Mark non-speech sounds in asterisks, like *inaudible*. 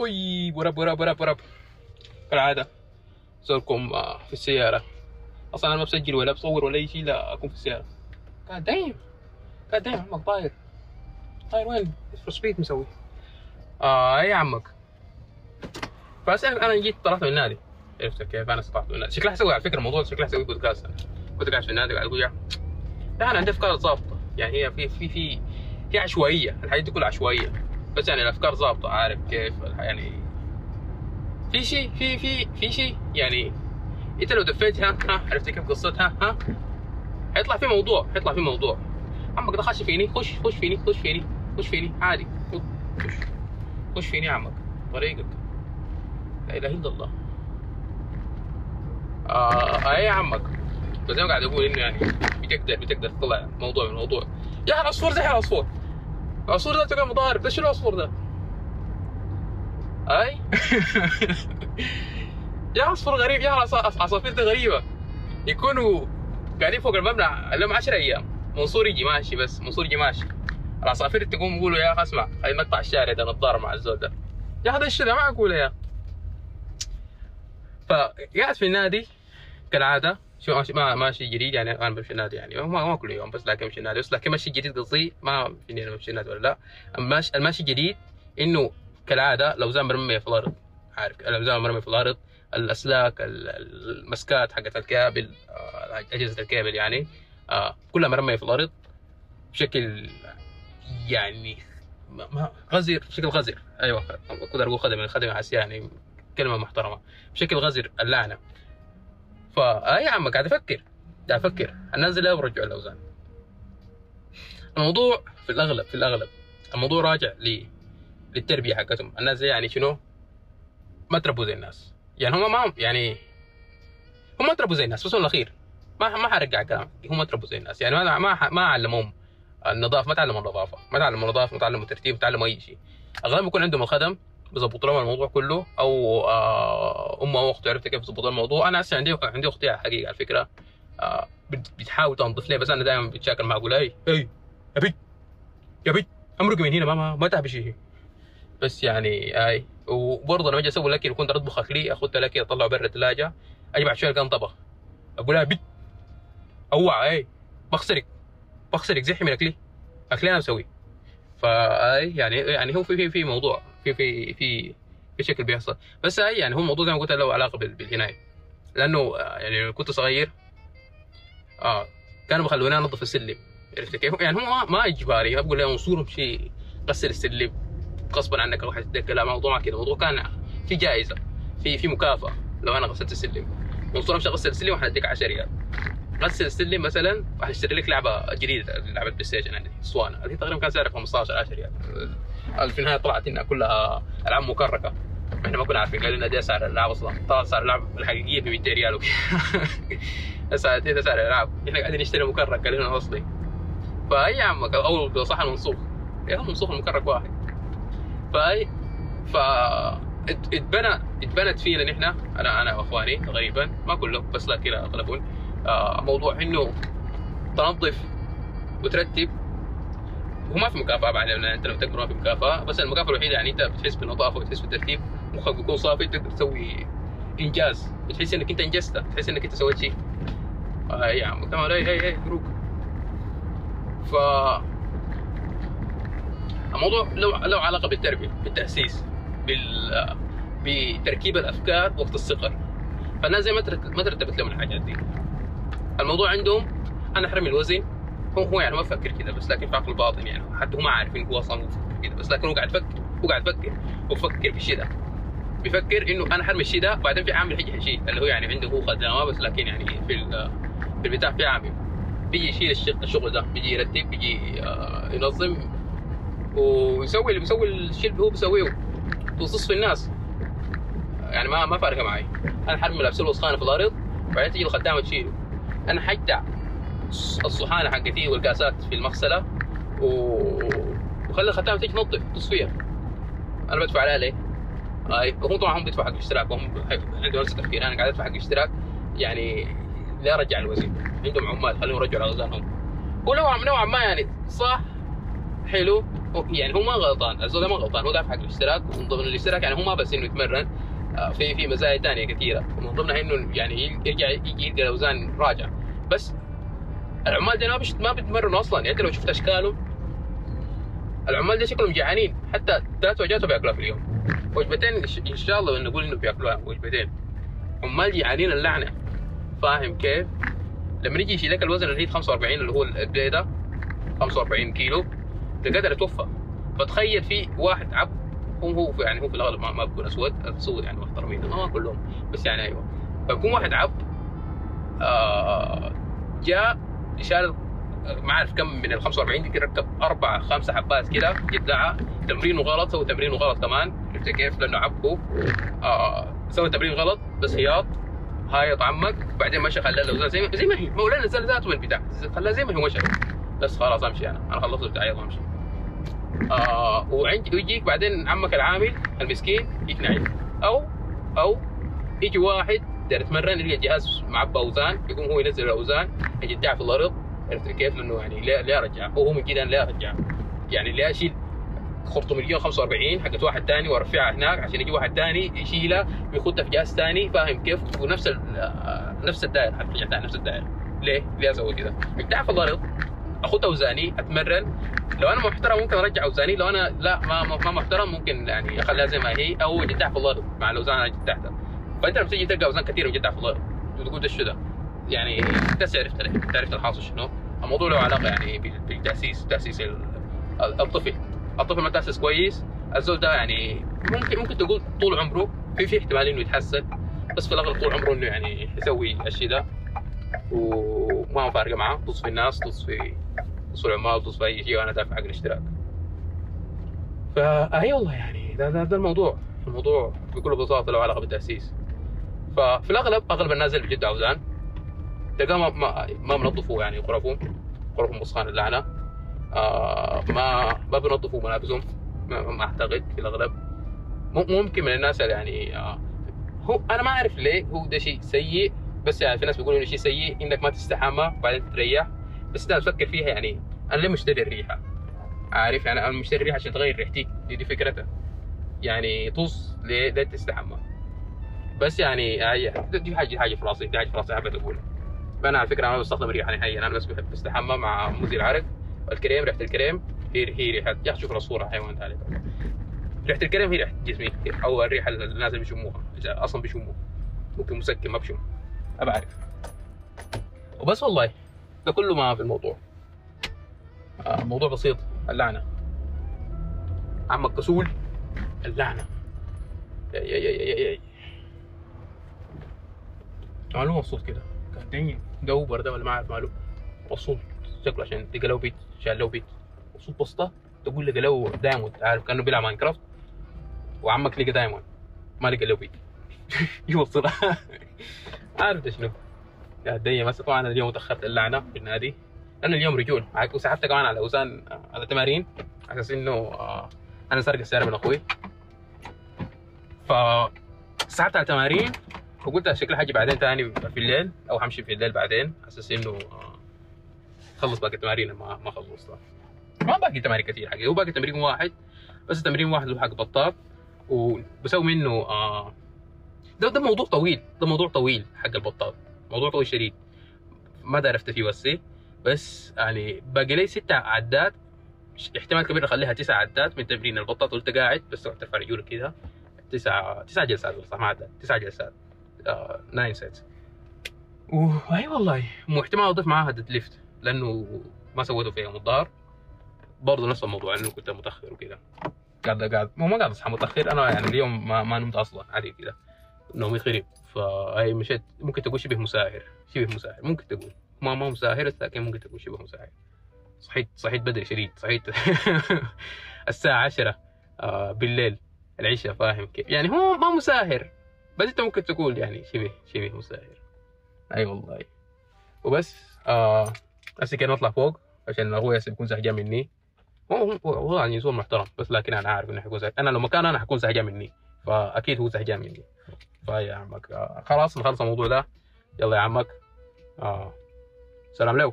أي ورب ورب ورب ورب كالعادة زوركم آه، في السيارة. أصلا أنا ما بسجل ولا بصور ولا أي شيء لا أكون في السيارة. قاعد دايم قاعد دايم عمك طاير. طاير وين؟ فور سبيد مسوي. آه إيه يا عمك؟ بس أنا جيت طلعت من النادي. عرفت كيف؟ أنا طلعت من النادي. شكلها أسوي على فكرة الموضوع شكلها أسوي بودكاست أنا كنت قاعد في النادي قاعد أقول يا لا أنا عندي أفكار ظابطة يعني هي في في في عشوائية. الحاجات دي كلها عشوائية. بس يعني الأفكار ظابطة عارف كيف؟ يعني في شيء في في في شيء يعني إنت لو دفيتها ها عرفت كيف قصتها؟ ها حيطلع في موضوع حيطلع في موضوع. عمك ده خش فيني خش خش فيني خش فيني خش فيني عادي. خش خش فيني عمك طريقك. لا إله إلا الله. آه يا عمك. بس أنا قاعد أقول إنه يعني بتقدر بتقدر تطلع موضوع من الموضوع يا العصفور زي العصفور العصفور ده تلقى مضارب ده شنو العصفور ده؟ أي؟ *laughs* يا عصفور غريب يا عص- عصافير دي غريبة. يكونوا قاعدين فوق المبنى لهم 10 أيام. منصور يجي ماشي بس منصور يجي ماشي. العصافير تقوم يقولوا يا أخي اسمع خلينا نقطع الشارع ده نتضارب مع الزول ده. يا هذا الشيء ده ما أقوله يا. فقاعد في النادي كالعادة. شو ماشي ما ماشي جديد يعني أنا بمشي النادي يعني. ما ما كل يوم بس لكن بمشي النادي بس لكن ماشي جديد قصدي ما فيني أنا بمشي النادي ولا لا. الماشي الماشي الجديد إنه كالعادة الاوزان مرميه في الأرض عارف؟ الاوزان مرميه في الأرض الأسلاك ال- المسكات حقت الكابل آه، أجهزة الكابل يعني آه، كلها مرمية في الأرض بشكل يعني ما غزير بشكل غزير. أيوه أقدر أقول خدمه خدمة حس يعني كلمة محترمة. بشكل غزير اللعنة. فا يا عم قاعد أفكر قاعد أفكر. أنزل أو ارجع الأوزان. الموضوع في الأغلب في الأغلب الموضوع راجع ل للتربية حقتهم. الناس يعني شنو؟ ما تربوا زي الناس. يعني هم ما يعني هم ما تربوا زي الناس بس الأخير. ما ما حرجع كلام هم ما تربوا زي الناس. يعني ما ما ما علموهم النظافة ما تعلموا النظافة ما تعلموا النظافة ما تعلموا الترتيب ما تعلموا أي شيء. أغلبهم يكون عندهم الخدم بيظبطوا لهم الموضوع كله أو آه ام أو اخت عرفت كيف يظبطوا الموضوع. أنا هسه عندي عندي أختي على الحقيقة على فكرة آه بت- بتحاول تنظف لي بس أنا دائما بتشاكل معها أقول أي أي يا بيت يا بيت امرق من هنا ما ما, شيء بس يعني أي وبرضه لما أجي أسوي الاكل كنت اطبخ اكلي اخذ الاكل اطلعه برا الثلاجه أجي بعد شوية كان طبخ أقول لها بيت اوعى أي بخسرك بخسرك زحي من اكلي أكلي أنا مسويه. فاي يعني يعني هو في في في موضوع. في في في في شكل بيحصل. بس اي يعني هو الموضوع زي ما قلت له علاقة بال- بالعنايه لأنه آه، يعني كنت صغير آه كانوا بيخلوني أنظف السلم. عرفت كيف؟ يعني هم ما, إجباري ما بقول لهم صورهم شيء غسل السلم غصبا عنك روح تتذكر لا موضوع ما كذا الموضوع كان في جائزة في في مكافأة. لو أنا غسلت السلم منصور امشي اغسل السلم وحنديك 10 ريال. غسل السلم مثلا راح اشتري لك لعبة جديدة لعبة بلاي ستيشن عندي اسطوانة هذه تقريبا كان سعرها 15 10 ريال. في النهاية طلعت إنها كلها ألعاب مكركة. إحنا ما كنا عارفين قالوا لنا ده سعر الألعاب أصلا. طلع سعر الألعاب الحقيقية ب 200 ريال هسه ده سعر الألعاب. إحنا قاعدين نشتري مكرك قالوا لنا أصلي. فأي يا عمك أو صح المنسوخ. يا المنسوخ المكرك واحد. فاي ف ات- اتبنى اتبنت فينا نحن أنا أنا وإخواني تقريبا ما كلهم بس لكن اغلبهم آه موضوع إنه تنظف وترتب هو ما في مكافأة بعد أنت لما تكبر ما في مكافأة بس المكافأة الوحيدة يعني أنت بتحس بالنظافة وتحس بالترتيب مخك بيكون صافي تقدر تسوي إنجاز. بتحس إنك أنت إنجزت بتحس إنك أنت سويت شيء. آه يا تمام هي هي هي مبروك ف الموضوع له له علاقة بالتربية بالتأسيس بال بتركيب الأفكار وقت الصغر. فالناس زي ما ما ترتبت لهم الحاجات دي. الموضوع عندهم أنا احرمي الوزن. هو هو يعني ما بفكر كذا بس لكن في عقل باطن يعني. حتى هو ما عارف انه هو أصلا بفكر كذا بس لكن هو قاعد يفكر هو قاعد يفكر وبفكر في الشيء ده بيفكر إنه أنا حرمي الشيء ده بعدين في عامل حيجي شيء اللي هو يعني عنده هو خدامه بس لكن يعني في في البتاع في عامل. بيجي يشيل الشغل, ده بيجي يرتب بيجي آه، ينظم ويسوي اللي بيسوي الشيء اللي هو بيسويه توصص في الناس. يعني ما ما فارقة معي. أنا حرمي لابس له وسخانه في الأرض بعدين تيجي الخدامة تشيله. أنا حجدع الصحانة حقتي والكاسات في المغسلة. و... وخلي الخدامه تيجي تنظف تصفية. أنا بدفع عليها ليه؟ اي هم طبعا هم بيدفعوا حق الاشتراك وهم عندهم نفس التفكير أنا قاعد أدفع حق الاشتراك. يعني لا رجع الوزن عندهم عمال خليهم يرجعوا على اوزانهم ونوعا نوعا ما يعني صح حلو. يعني هو ما غلطان الزول ما غلطان هو دافع حق الاشتراك. ومن ضمن الاشتراك يعني هو ما بس إنه يتمرن آه، في في مزايا ثانية كثيرة. ومن ضمنها إنه يعني يرجع يجي يلقى الأوزان راجع. بس العمال دي ما بيتمرنوا أصلا. يعني لو شفت أشكالهم. العمال دي شكلهم جعانين. حتى ثلاث وجبات بيأكلوها في اليوم. وجبتين إن شاء الله نقول إنه بيأكلوها. وجبتين. عمال جعانين اللعنة. فاهم كيف؟ لما يجي يشيل لك الوزن اللي هي 45 اللي هو البلاي ده 45 كيلو تقدر توفى فتخيل في واحد عب هو هو يعني هو في الأغلب ما, ما بيكون أسود. السود يعني محترمين ما كلهم بس يعني أيوه. فبكون واحد عب آه جاء شال ما أعرف كم من ال 45 دي ركب أربع خمسة حبات كده يدعى تمرينه غلط سوى تمرينه غلط كمان. عرفت كيف؟ لأنه عبه آه سوى تمرين غلط بس هياط. هايط عمك بعدين مشى خلى الاوزان زي ما زي ما هي. مولانا نزل ذاته من البتاع خلاها زي ما هي مشى. بس خلاص أمشي أنا. أنا خلصت بتاعي أمشي. آه وعندي ويجيك بعدين عمك العامل المسكين يقنعك أو أو يجي واحد داير يتمرن يلقى الجهاز معبى أوزان يقوم هو ينزل الأوزان يدعي في الأرض عرفت كيف؟ لأنه يعني ليه ليه ارجع؟ وهو من كده ليه ارجع؟ يعني ليه اشيل خرطوم مليون 45 حقت واحد ثاني وارفعها هناك عشان يجي واحد ثاني يشيلها ويخدها في جهاز ثاني فاهم كيف؟ ونفس آه، نفس الدائرة حرفيا نفس الدائرة ليه؟ ليه أسوي كذا؟ ابداع في الأرض اخذ أوزاني أتمرن لو أنا محترم ممكن أرجع أوزاني لو أنا لا ما ما محترم ممكن يعني أخليها زي ما هي أو اجدع في الأرض مع الأوزان اللي جدعتها فانت لما تيجي تلقى أوزان كثيرة مجدع في الأرض. وتقول ده شو ده؟ يعني أنت عرفت انت عرفت الحاصل شنو؟ الموضوع له علاقة يعني بال- بالتأسيس تأسيس ال- ال- الطفل. الطفل ما تأسس كويس الزول ده يعني ممكن ممكن تقول طول عمره في في احتمال إنه يتحسن بس في الأغلب طول عمره إنه يعني يسوي الشيء ده. وما فارقة معاه طص في الناس طص في طص في العمال طص في أي شيء وأنا دافع حق الاشتراك. فأي والله يعني ده, ده, ده الموضوع. الموضوع بكل بساطة له علاقة بالتأسيس. ففي الاغلب أغلب الناس اللي بجد اوزان تلقاهم ما, ما, ما منظفوا يعني غرفهم غرفهم مسخان اللعنه آه ما ما بينظفوا ملابسهم ما, أعتقد في الأغلب. مم- ممكن من الناس اللي يعني آه هو أنا ما أعرف ليه هو ده شيء سيء. بس يعني في ناس بيقولوا إنه شيء سيء إنك ما تستحمى وبعدين تريح. بس انت تفكر فيها يعني أنا ليه مشتري الريحة؟ عارف يعني أنا مشتري الريحة عشان تغير ريحتي. دي, دي فكرتها. يعني طز ليه ليه تستحمى؟ بس يعني دي حاجة حاجة في راسي دي حاجة في راسي حبيت أقولها. فانا على فكرة أنا بستخدم الريحه نهائيا أنا بس بحب أستحمى مع مزيل عرق. الكريم ريحة الكريم هي هي ريحه يا شوف الصورة حيوان ثالث ريحة الكريم هي ريحة جسمي أو الريحة اللي الناس اللي بيشموها أصلا بيشموها ممكن مسكن ما بشم ما بعرف وبس والله ده كله ما في الموضوع. آه موضوع بسيط اللعنة. عمك كسول اللعنة. يا يا يا يا يا ماله مبسوط كده. قاعدين ده over ده ولا اعرف ماله مبسوط. شكله عشان لقى له بيت شال له بيت. مبسوط بسطه تقول لقى له diamond عارف كأنه بيلعب ماينكرافت. وعمك لقى diamond. ما لقى له بيت. *laughs* يوصل. عارف شنو؟ يا دي بس طبعا اليوم تاخرت اللعنه في النادي. لأنه اليوم رجول وسحبت كمان على اوزان آه، على تمارين. على أساس إنه آه، أنا سارق السياره من أخوي. ف سحبت على تمارين. وقلت شكلها حاجي بعدين تاني في الليل أو حمشي في الليل بعدين على أساس إنه آه، خلص باقي التمارين. ما ما خلصتها ما باقي تمارين كثير حقيقي. هو باقي تمرين واحد بس تمرين واحد هو حق بطاط وبسوي منه آه ده ده موضوع طويل. ده موضوع طويل حق البطاط. موضوع طويل شديد. ما داير افتي وسي. بس يعني باقي لي ست عدات. احتمال كبير أخليها تسع عدات من تمرين البطاط. وانت قاعد بس ترفع رجولك كذا تسع تسع جلسات صح ما عدات تسع جلسات. آه nine sets أي والله. واحتمال أضيف معاها lift لأنه ما سويته في يوم الظهر برضه نفس الموضوع لأنه كنت متأخر وكذا. قاعد قاعد مو ما قاعد أصحى متأخر أنا يعني اليوم ما, ما نمت أصلا عادي كذا. نومي خرب فهي مشيت ممكن تقول شبه مساهر. شبه مساهر ممكن تقول. ما ما مساهر لكن ممكن تقول شبه مساهر. صحيت صحيت بدري شديد صحيت. *laughs* الساعة 10 آه بالليل العشاء فاهم كيف. يعني هو ما مساهر. بس انت ممكن تقول يعني شبه شبه مساهر أي أيوة والله. وبس آه هسه كان اطلع فوق عشان أخوي هسه بيكون زهجان مني. هو هو يعني زول محترم بس لكن أنا عارف إنه حيكون زهجان أنا لو مكانه أنا حكون زهجان مني. فأكيد هو زهجان مني. فيا عمك آه خلاص نخلص الموضوع ده. يلا يا عمك آه سلام له